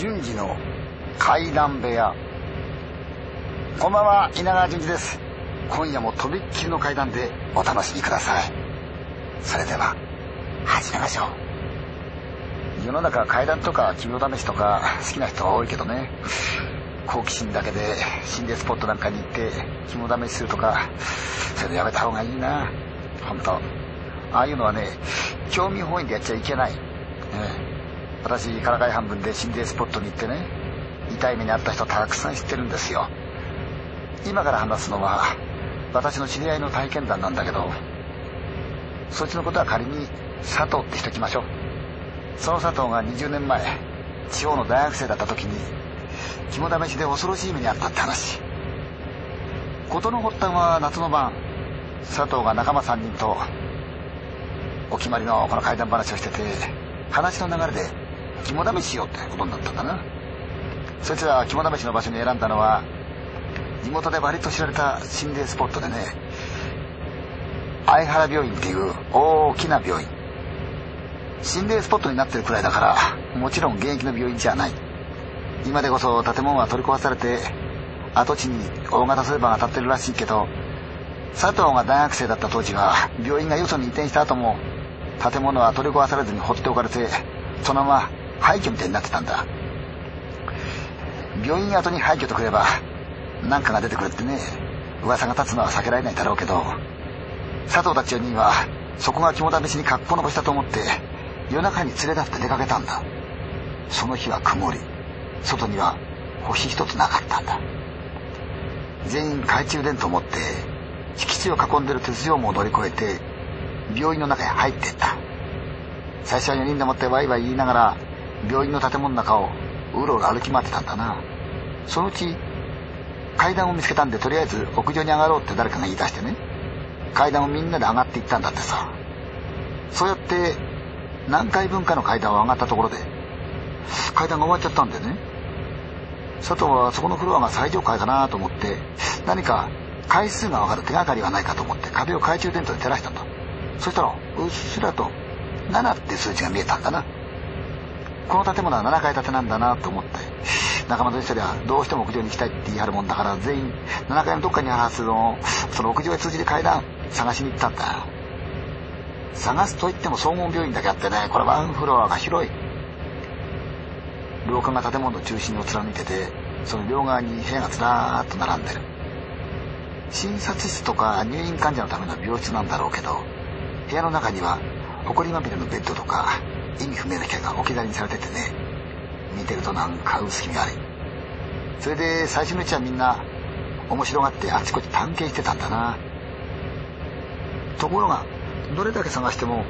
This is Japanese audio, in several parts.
順次の階段部屋。こんばんは稲川淳二です。今夜もとびっきりの階段でお楽しみください。それでは始めましょう。世の中階段とか肝試しとか好きな人が多いけどね。好奇心だけで心霊スポットなんかに行って肝試しするとかそれでやめた方がいいな。本当。ああいうのはね興味本位でやっちゃいけない、ね、私からかい半分で心霊スポットに行ってね痛い目に遭った人たくさん知ってるんですよ。今から話すのは私の知り合いの体験談なんだけどそいつのことは仮に佐藤ってしときましょう。その佐藤が20年前地方の大学生だった時に肝試しで恐ろしい目に遭ったって話。事の発端は夏の晩佐藤が仲間3人とお決まりのこの怪談話をしてて話の流れで肝試しようってことになったんだな。そいつら肝試しの場所に選んだのは地元で割と知られた心霊スポットでね相原病院っていう大きな病院。心霊スポットになってるくらいだからもちろん現役の病院じゃない。今でこそ建物は取り壊されて跡地に大型スーパーが建ってるらしいけど佐藤が大学生だった当時は病院がよそに移転した後も建物は取り壊されずに放っておかれてそのまま廃墟みたいになってたんだ。病院跡に廃墟とくれば何かが出てくるってね噂が立つのは避けられないだろうけど佐藤たち4人はそこが肝試しに格好の場所だと思って夜中に連れ立って出かけたんだ。その日は曇り外には星一つなかったんだ。全員懐中電灯を持って敷地を囲んでる鉄条網を乗り越えて病院の中へ入っていった。最初は4人でもってワイワイ言いながら病院の建物の中をうろうろ歩き回ってたんだな。そのうち階段を見つけたんでとりあえず屋上に上がろうって誰かが言い出してね。階段をみんなで上がっていったんだってさ。そうやって何回分かの階段を上がったところで階段が終わっちゃったんでね。佐藤はそこのフロアが最上階かなと思って何か回数が分かる手がかりはないかと思って壁を懐中電灯で照らしたんだ。そしたらうっすらと7って数字が見えたんだな。この建物は7階建てなんだなと思って仲間と一緒ではどうしても屋上に行きたいって言い張るもんだから全員7階のどっかにあるはずのその屋上へ通じる階段探しに行ったんだ探すといっても総合病院だけあってねこれワンフロアが広い。廊下が建物の中心を貫いててその両側に部屋がずらーっと並んでる。診察室とか入院患者のための病室なんだろうけど部屋の中には埃まみれのベッドとか意味不明な機械が置き去りにされててね。見てるとなんか薄気味悪い。それで最初のうちはみんな面白がってあちこち探検してたんだな。ところがどれだけ探しても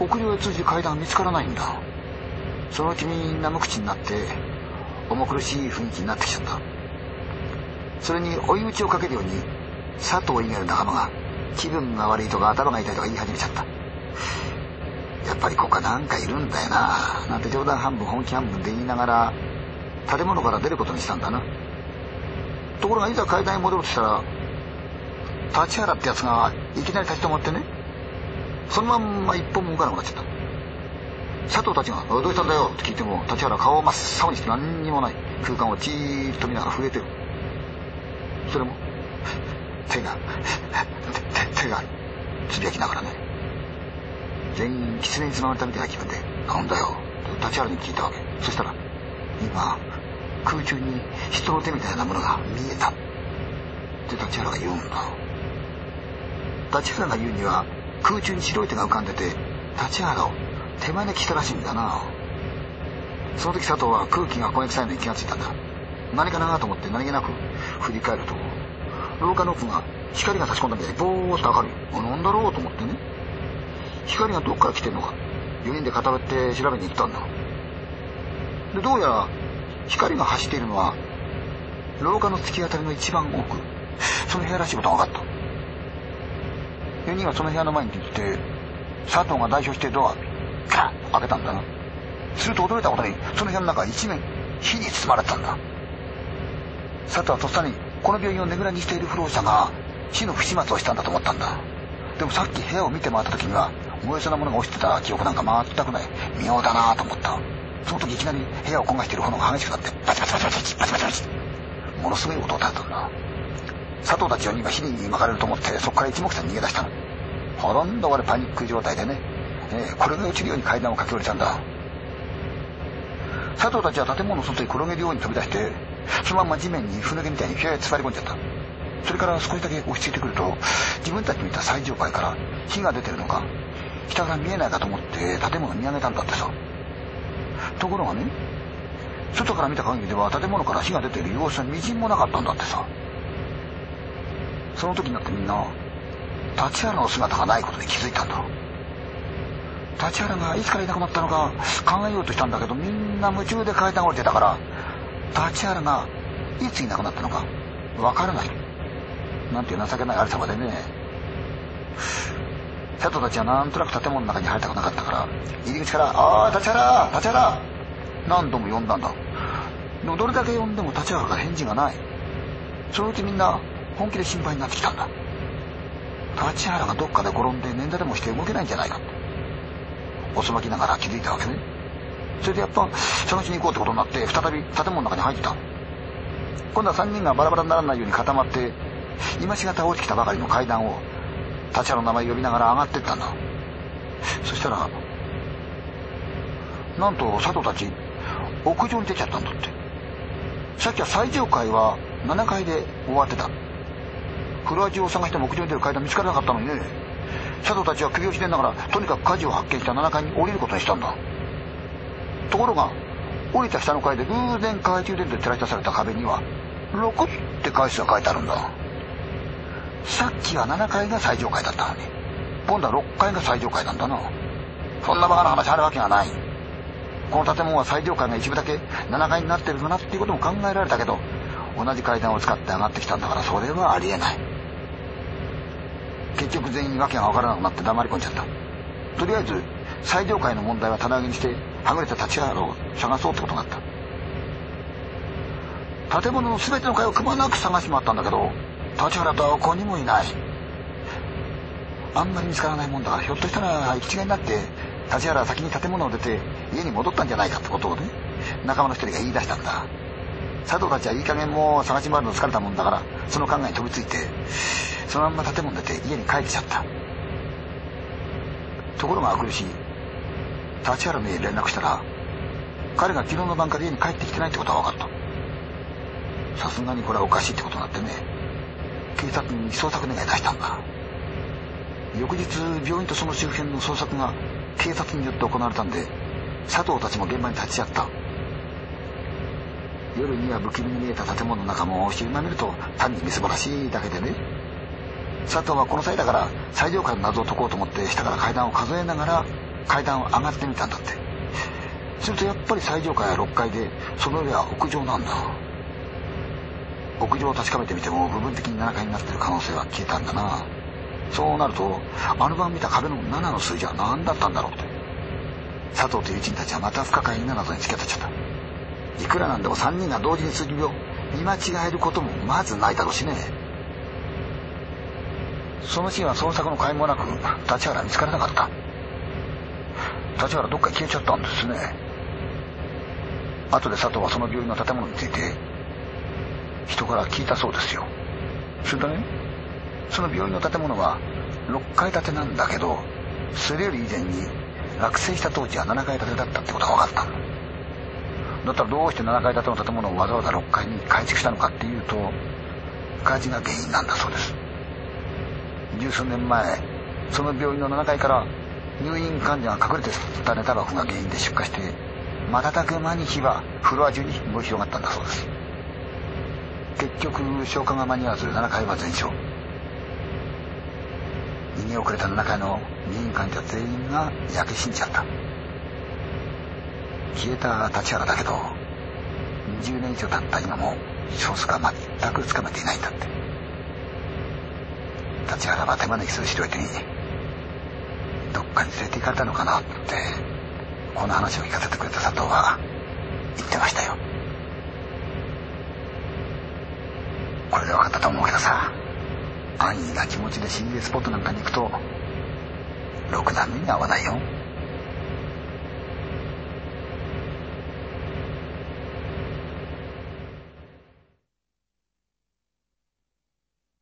屋上へ通じる階段が見つからないんだ。そのうちみんな無口になって重苦しい雰囲気になってきちゃった。それに追い打ちをかけるように佐藤以外の仲間が気分が悪いとか頭が痛いとか言い始めちゃった。やっぱりここはなんかいるんだよな。なんて冗談半分本気半分で言いながら建物から出ることにしたんだな。ところがいざ階段に戻ろうとしたら立原ってやつがいきなり立ち止まってねそのまんま一歩も動かなくなっちゃった。佐藤たちが「どうしたんだよ」って聞いても立原顔を真っ青にして何にもない空間をじーっと見ながら震えてる。それも手が手がつぶやきながらね。全員狐につままれたみたいな気分で「なんだよ」って立原に聞いたわけ。そしたら今空中に人の手みたいなものが見えた。って立原が言うんだ。立原が言うには空中に白い手が浮かんでて立原を手招きしたらしいんだな。その時佐藤は空気が焦げ臭いのに気がついたんだ。何かなと思って何気なく振り返ると廊下の奥が光が差し込んだみたいにボーッと明るい。何だろうと思ってね。光がどっから来てんのか。4人で固まって調べに行ったんだ。でどうやら光が走っているのは廊下の突き当たりの一番奥。その部屋らしいことが分かった。4人はその部屋の前に行って佐藤が代表してドアガッと開けたんだな。すると驚いたことにその部屋の中一面火に包まれたんだ。佐藤はとっさにこの病院をねぐらにしている不老者が死の不始末をしたんだと思ったんだ。でもさっき部屋を見て回った時には燃えそうなものが落ちてた記憶なんか全くない。妙だなと思った。その時いきなり部屋を焦がしている炎が激しくなってバチバチバチバチバチバチバチものすごい音を立てたんだ佐藤たち4人は火に巻かれると思ってそこから一目散逃げ出したの。ほとんど俺パニック状態でね、えー、これが落ちるように階段を駆け下りたんだ。佐藤たちは建物の外に転げるように飛び出してそのまま地面に船毛みたいにピューッ座り込んじゃった。それから少しだけ落ち着いてくると自分たちのいた最上階から火が出てるのか下から見えないかと思って建物を見上げたんだってさ。ところがね外から見た限りでは建物から火が出ている様子はみじんもなかったんだってさ。その時になってみんな立原の姿がないことに気づいたんだ。立原がいつからいなくなったのか考えようとしたんだけどみんな夢中で階段降りてたから立原がいついなくなったのかわからない。なんて情けないありさまでね。生徒たちはなんとなく建物の中に入りたくなかったから入り口から「ああ立原立原!」何度も呼んだんだ。でもどれだけ呼んでも立原から返事がない。そのうちみんな本気で心配になってきたんだ。立原がどっかで転んで捻挫でもして動けないんじゃないかおそばきながら気づいたわけね。それでやっぱ探しに行こうってことになって再び建物の中に入った。今度は3人がバラバラにならないように固まって今しがた落ちてきたばかりの階段を立原の名前呼びながら上がってったんだ。そしたらなんと佐藤たち屋上に出ちゃったんだって。さっきは最上階は7階で終わってた。フロア中を探しても屋上に出る階段見つからなかったのにね。佐藤たちは首をひねりながらとにかく火事を発見した7階に降りることにしたんだ。ところが降りた下の階で偶然懐中電灯で照らし出された壁には6って回数が書いてあるんだ。さっきは7階が最上階だったのに。今度は6階が最上階なんだな。そんなバカな話あるわけがない。この建物は最上階が一部だけ7階になってるかなっていうことも考えられたけど同じ階段を使って上がってきたんだからそれはありえない。結局全員訳が分からなくなって黙り込んじゃった。とりあえず最上階の問題は棚上げにしてはぐれた立ち上がろう探そうってことになった。建物の全ての階をくまなく探し回ったんだけど立原どこにもいない。あんまり見つからないもんだ。からひょっとしたら行き違いになって立原は先に建物を出て家に戻ったんじゃないかってことをね仲間の一人が言い出したんだ。佐藤たちはいい加減もう探し回るの疲れたもんだからその考えに飛びついてそのまんま建物出て家に帰っちゃった。ところが苦しい立原の家に連絡したら彼が昨日の晩から家に帰ってきてないってことは分かった。さすがにこれはおかしいってことになってね。警察に捜索願い出したんだ翌日病院とその周辺の捜索が警察によって行われたんで佐藤たちも現場に立ち会った。夜には不気味に見えた建物の中も昼間見ると単にみすぼらしいだけでね。佐藤はこの際だから最上階の謎を解こうと思って下から階段を数えながら階段を上がってみたんだって。するとやっぱり最上階は6階でその上は屋上なんだ。屋上を確かめてみても部分的に7階になってる可能性は消えたんだな。そうなるとあの晩見た壁の7の数字は何だったんだろうって。佐藤と友人たちはまた不可解な謎に突き当たっちゃった。いくらなんでも3人が同時に数字を見間違えることもまずないだろうしね。そのシーンは捜索の甲斐もなく立原見つからなかった。立原どっか消えちゃったんですね。後で佐藤はその病院の建物について人から聞いたそうですよ。それとねその病院の建物は6階建てなんだけどそれより以前に落成した当時は7階建てだったってことが分かった。だったらどうして7階建ての建物をわざわざ6階に改築したのかっていうと火事が原因なんだそうです。十数年前その病院の7階から入院患者が隠れて吸ったネタ箱が原因で出火して瞬く間に火はフロア中に燃え広がったんだそうです。結局消火が間に合わず7階は全焼逃げ遅れた7階の入院患者全員が焼け死んじゃった。消えた立原だけど20年以上経った今も消息は全くつかめていないんだって。立原は手招きする白い手にどっかに連れて行かれたのかなってこの話を聞かせてくれた佐藤は言ってましたよ。これで分かったと思うけどさ。安易な気持ちで心霊スポットなんかに行くとろくな目に遭わないよ。